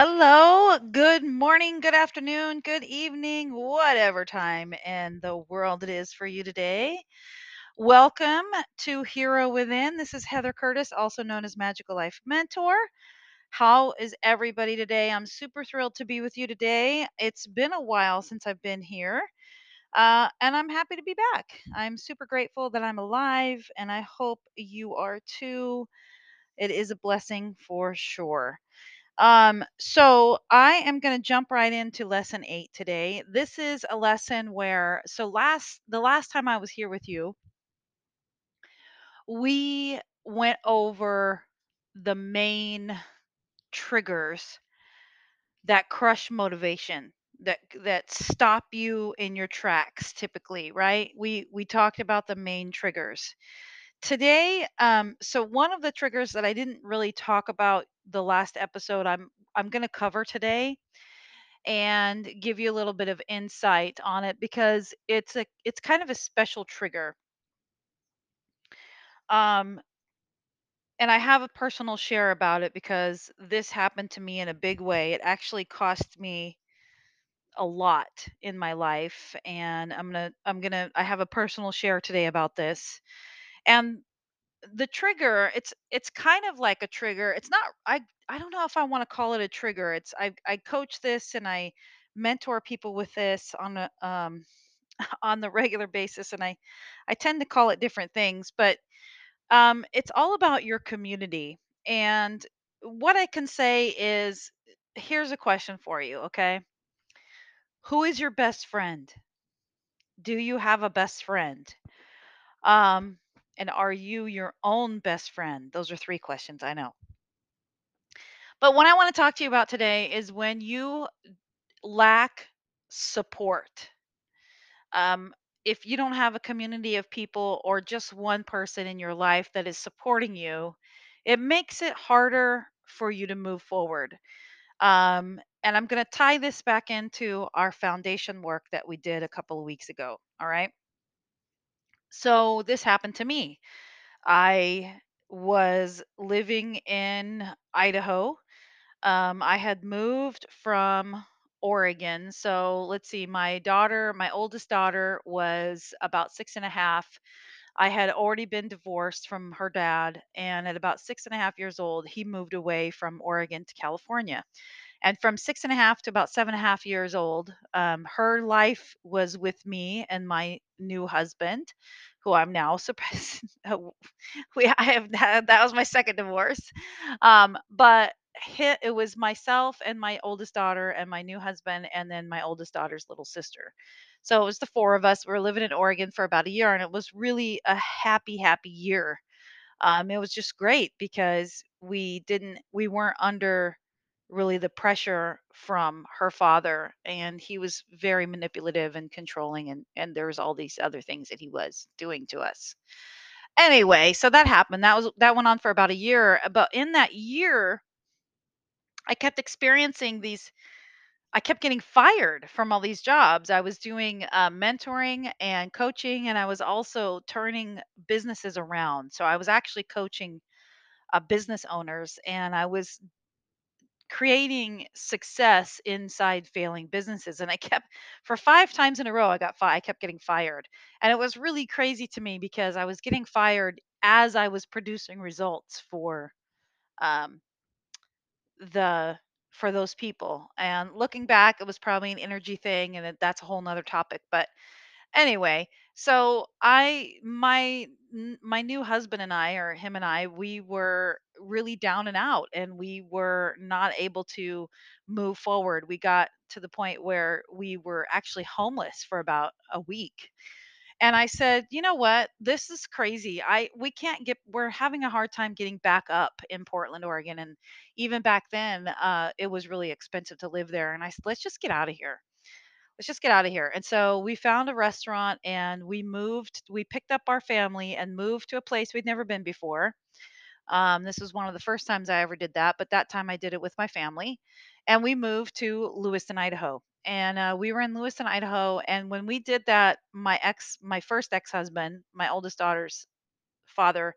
Hello, good morning, good afternoon, good evening, whatever time in the world it is for you today. Welcome to Hero Within. This is Heather Curtis, also known as Magical Life Mentor. How is everybody today? I'm super thrilled to be with you today. It's been a while since I've been here, uh, and I'm happy to be back. I'm super grateful that I'm alive, and I hope you are too. It is a blessing for sure. Um, so I am going to jump right into lesson eight today. This is a lesson where, so last, the last time I was here with you, we went over the main triggers that crush motivation that that stop you in your tracks typically right we we talked about the main triggers today um so one of the triggers that i didn't really talk about the last episode i'm i'm going to cover today and give you a little bit of insight on it because it's a it's kind of a special trigger. Um, and I have a personal share about it because this happened to me in a big way. It actually cost me a lot in my life and I'm going to I'm going to I have a personal share today about this. And the trigger, it's it's kind of like a trigger. It's not I I don't know if I want to call it a trigger. It's I I coach this and I mentor people with this on a um on the regular basis and I I tend to call it different things, but um it's all about your community. And what I can say is here's a question for you, okay? Who is your best friend? Do you have a best friend? Um and are you your own best friend? Those are three questions, I know. But what I want to talk to you about today is when you lack support um, if you don't have a community of people or just one person in your life that is supporting you, it makes it harder for you to move forward. Um, and I'm going to tie this back into our foundation work that we did a couple of weeks ago. All right. So this happened to me. I was living in Idaho um, I had moved from Oregon. So let's see, my daughter, my oldest daughter was about six and a half. I had already been divorced from her dad. And at about six and a half years old, he moved away from Oregon to California. And from six and a half to about seven and a half years old, um, her life was with me and my new husband, who I'm now surprised we I have that, was my second divorce. Um, but it was myself and my oldest daughter and my new husband and then my oldest daughter's little sister. So it was the four of us. We were living in Oregon for about a year, and it was really a happy, happy year. Um, it was just great because we didn't, we weren't under really the pressure from her father, and he was very manipulative and controlling, and and there was all these other things that he was doing to us. Anyway, so that happened. That was that went on for about a year. But in that year, I kept experiencing these I kept getting fired from all these jobs. I was doing uh, mentoring and coaching, and I was also turning businesses around. So I was actually coaching uh, business owners, and I was creating success inside failing businesses. And I kept for five times in a row, I got fi- I kept getting fired, and it was really crazy to me because I was getting fired as I was producing results for um, the for those people. And looking back, it was probably an energy thing, and that's a whole nother topic. But anyway, so I my my new husband and I, or him and I, we were really down and out, and we were not able to move forward. We got to the point where we were actually homeless for about a week and I said, "You know what? This is crazy. I we can't get we're having a hard time getting back up in Portland, Oregon, and even back then, uh, it was really expensive to live there. And I said, let's just get out of here. Let's just get out of here. And so we found a restaurant and we moved. We picked up our family and moved to a place we'd never been before. Um, this was one of the first times I ever did that, but that time I did it with my family. And we moved to Lewiston, Idaho. And uh, we were in Lewiston, Idaho. And when we did that, my ex, my first ex husband, my oldest daughter's father,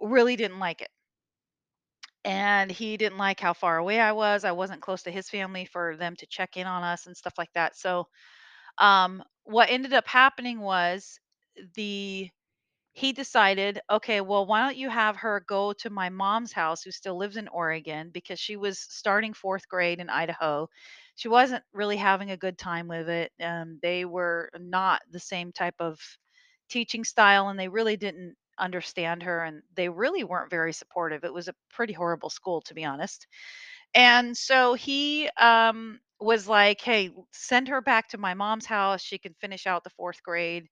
really didn't like it. And he didn't like how far away I was. I wasn't close to his family for them to check in on us and stuff like that. So, um, what ended up happening was the he decided, okay, well, why don't you have her go to my mom's house, who still lives in Oregon, because she was starting fourth grade in Idaho. She wasn't really having a good time with it. Um, they were not the same type of teaching style, and they really didn't understand her, and they really weren't very supportive. It was a pretty horrible school, to be honest. And so he um, was like, hey, send her back to my mom's house. She can finish out the fourth grade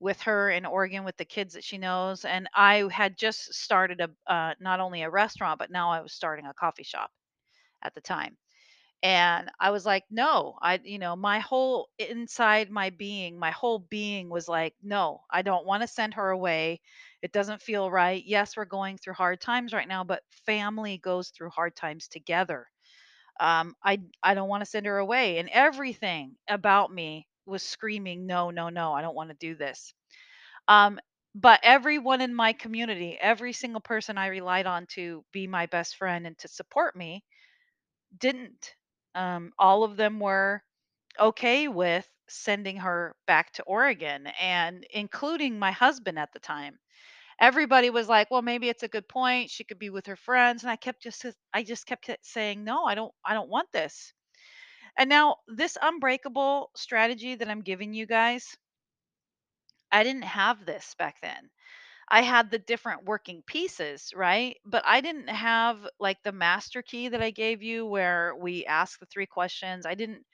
with her in Oregon with the kids that she knows, and I had just started a uh, not only a restaurant, but now I was starting a coffee shop at the time. And I was like, "No." I you know, my whole inside my being, my whole being was like, "No, I don't wanna send her away. It doesn't feel right. Yes, we're going through hard times right now, but family goes through hard times together. Um, I I don't wanna send her away." And everything about me was screaming, "No, no, no, I don't wanna do this." Um, but everyone in my community, every single person I relied on to be my best friend and to support me didn't. Um, all of them were okay with sending her back to Oregon and including my husband at the time. Everybody was like, "Well, maybe it's a good point. She could be with her friends." And I kept just I just kept saying, "No, I don't I don't want this." And now this unbreakable strategy that I'm giving you guys, I didn't have this back then. I had the different working pieces, right? But I didn't have like the master key that I gave you where we ask the three questions. I didn't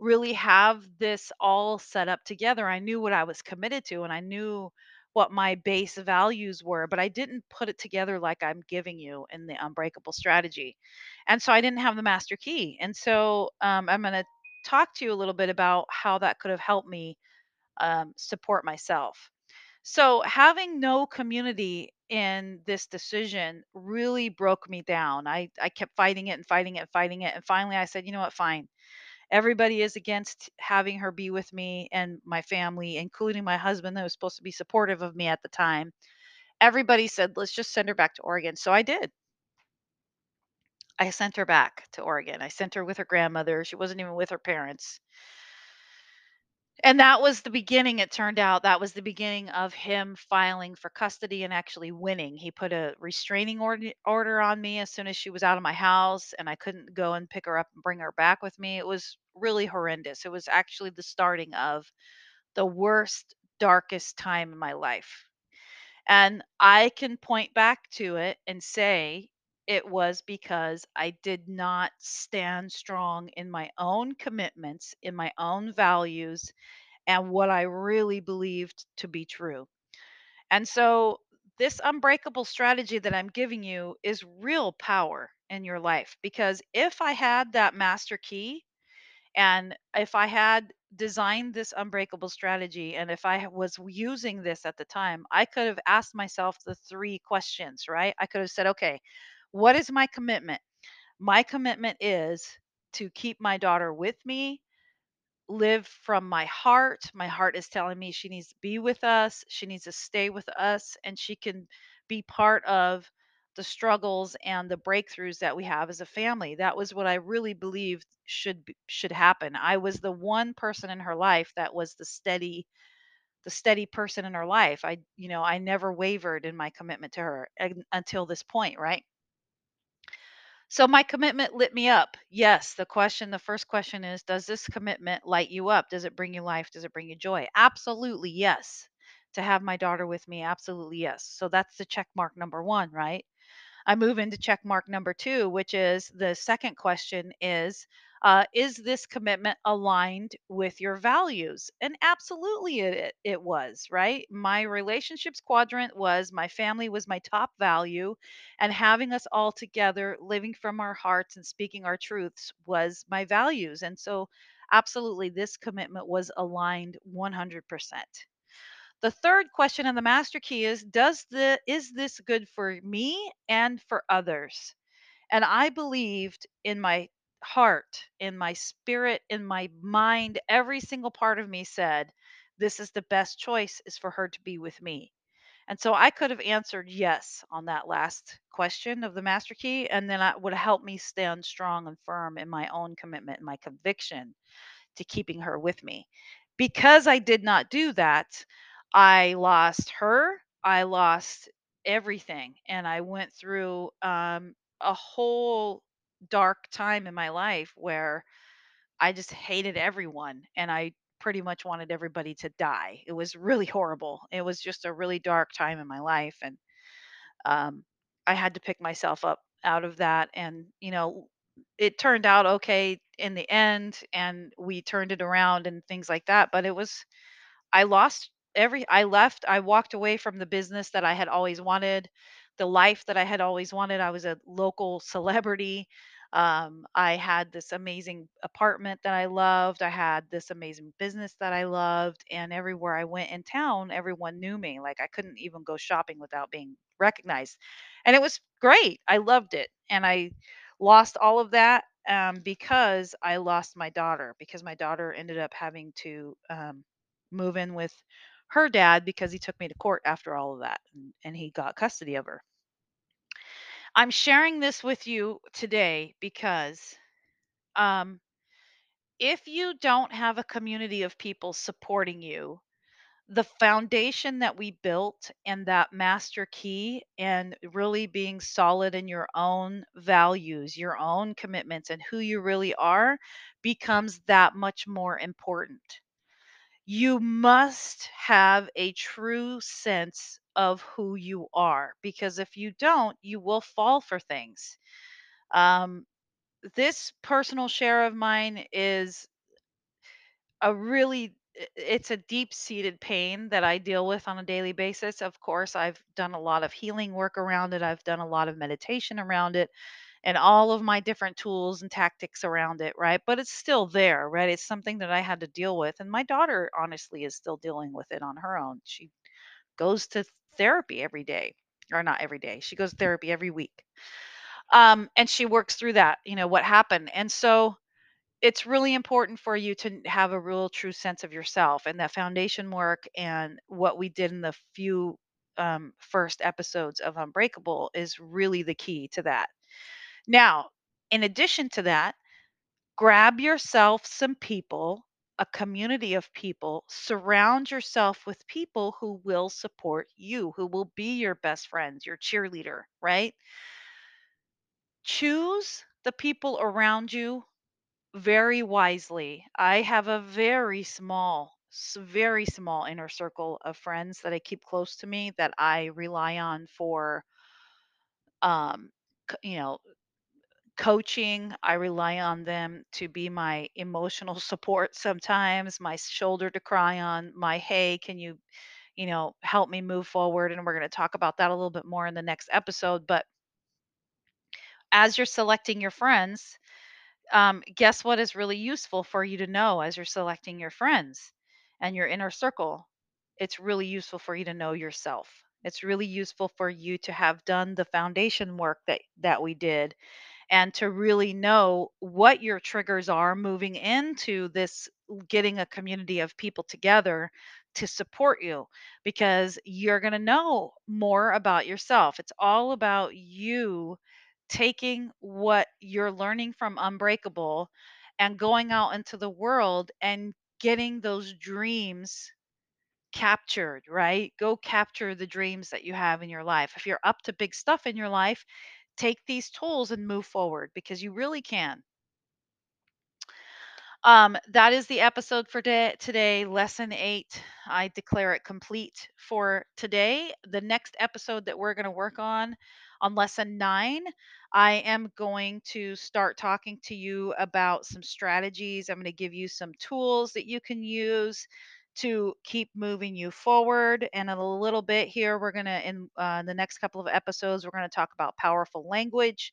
really have this all set up together. I knew what I was committed to and I knew what my base values were, but I didn't put it together like I'm giving you in the unbreakable strategy. And so I didn't have the master key. And so um, I'm going to talk to you a little bit about how that could have helped me um, support myself. So having no community in this decision really broke me down. I I kept fighting it and fighting it and fighting it and finally I said, "You know what? Fine. Everybody is against having her be with me and my family, including my husband that was supposed to be supportive of me at the time. Everybody said, "Let's just send her back to Oregon." So I did. I sent her back to Oregon. I sent her with her grandmother. She wasn't even with her parents. And that was the beginning, it turned out, that was the beginning of him filing for custody and actually winning. He put a restraining order order on me as soon as she was out of my house, and I couldn't go and pick her up and bring her back with me. It was really horrendous. It was actually the starting of the worst, darkest time in my life. And I can point back to it and say it was because I did not stand strong in my own commitments, in my own values, and what I really believed to be true. And so, this unbreakable strategy that I'm giving you is real power in your life because if I had that master key and if I had designed this unbreakable strategy and if I was using this at the time, I could have asked myself the three questions, right? I could have said, okay, what is my commitment? My commitment is to keep my daughter with me live from my heart. My heart is telling me she needs to be with us, she needs to stay with us, and she can be part of the struggles and the breakthroughs that we have as a family. That was what I really believed should should happen. I was the one person in her life that was the steady the steady person in her life. I you know, I never wavered in my commitment to her until this point, right? So my commitment lit me up. Yes, the question, the first question is, does this commitment light you up? Does it bring you life? Does it bring you joy? Absolutely, yes. To have my daughter with me, absolutely, yes. So that's the check mark number one, right? I move into check mark number two, which is the second question is, uh, is this commitment aligned with your values? And absolutely it, it was, right? My relationships quadrant was my family was my top value, and having us all together, living from our hearts and speaking our truths was my values. And so, absolutely, this commitment was aligned 100%. The third question in the master key is does the is this good for me and for others? And I believed in my heart, in my spirit, in my mind, every single part of me said this is the best choice is for her to be with me. And so I could have answered yes on that last question of the master key, and then that would help me stand strong and firm in my own commitment and my conviction to keeping her with me. Because I did not do that, I lost her, I lost everything, and I went through um, a whole dark time in my life where I just hated everyone and I pretty much wanted everybody to die. It was really horrible. It was just a really dark time in my life and um I had to pick myself up out of that and you know it turned out okay in the end and we turned it around and things like that, but it was I lost every I left, I walked away from the business that I had always wanted, the life that I had always wanted. I was a local celebrity. Um, I had this amazing apartment that I loved. I had this amazing business that I loved. And everywhere I went in town, everyone knew me. Like I couldn't even go shopping without being recognized. And it was great. I loved it. And I lost all of that um, because I lost my daughter, because my daughter ended up having to um, move in with her dad because he took me to court after all of that and, and he got custody of her. I'm sharing this with you today because um, if you don't have a community of people supporting you, the foundation that we built and that master key and really being solid in your own values, your own commitments, and who you really are becomes that much more important. You must have a true sense of who you are because if you don't, you will fall for things. Um, this personal share of mine is a really it's a deep-seated pain that I deal with on a daily basis. Of course, I've done a lot of healing work around it. I've done a lot of meditation around it and all of my different tools and tactics around it, right? But it's still there, right? It's something that I had to deal with. And my daughter honestly is still dealing with it on her own. She goes to therapy every day, or not every day. She goes to therapy every week. Um, and she works through that, you know, what happened. And so it's really important for you to have a real true sense of yourself and that foundation work and what we did in the few um, first episodes of Unbreakable is really the key to that. Now, in addition to that, grab yourself some people, a community of people, surround yourself with people who will support you, who will be your best friends, your cheerleader, right? Choose the people around you very wisely. I have a very small, very small inner circle of friends that I keep close to me that I rely on for um you know coaching. I rely on them to be my emotional support sometimes, my shoulder to cry on, my hey, can you, you know, help me move forward? And we're going to talk about that a little bit more in the next episode. But as you're selecting your friends, um, guess what is really useful for you to know as you're selecting your friends and your inner circle? It's really useful for you to know yourself. It's really useful for you to have done the foundation work that that we did and to really know what your triggers are moving into this getting a community of people together to support you because you're going to know more about yourself. It's all about you taking what you're learning from Unbreakable and going out into the world and getting those dreams captured, right? Go capture the dreams that you have in your life. If you're up to big stuff in your life, take these tools and move forward because you really can. Um, that is the episode for day, today, lesson eight. I declare it complete for today. The next episode that we're going to work on, on lesson nine, I am going to start talking to you about some strategies. I'm going to give you some tools that you can use to keep moving you forward. And a little bit here, we're going to, in uh, the next couple of episodes, we're going to talk about powerful language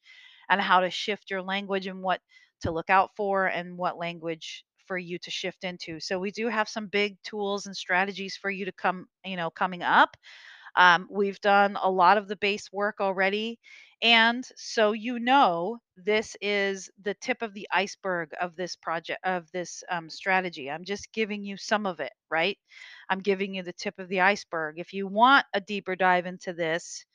and how to shift your language and what to look out for and what language for you to shift into. So we do have some big tools and strategies for you to come, you know, coming up. Um, we've done a lot of the base work already. And so you know, this is the tip of the iceberg of this project, of this um, strategy. I'm just giving you some of it, right? I'm giving you the tip of the iceberg. If you want a deeper dive into this,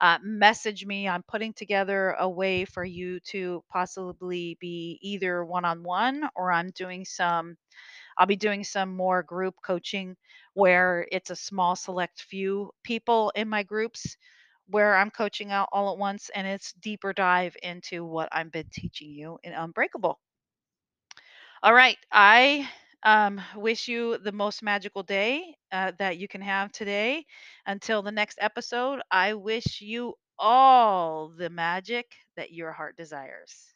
uh, message me. I'm putting together a way for you to possibly be either one on one or I'm doing some, I'll be doing some more group coaching where it's a small select few people in my groups where I'm coaching out all at once and it's deeper dive into what I've been teaching you in Unbreakable. All right. I um, wish you the most magical day uh, that you can have today. Until the next episode, I wish you all the magic that your heart desires.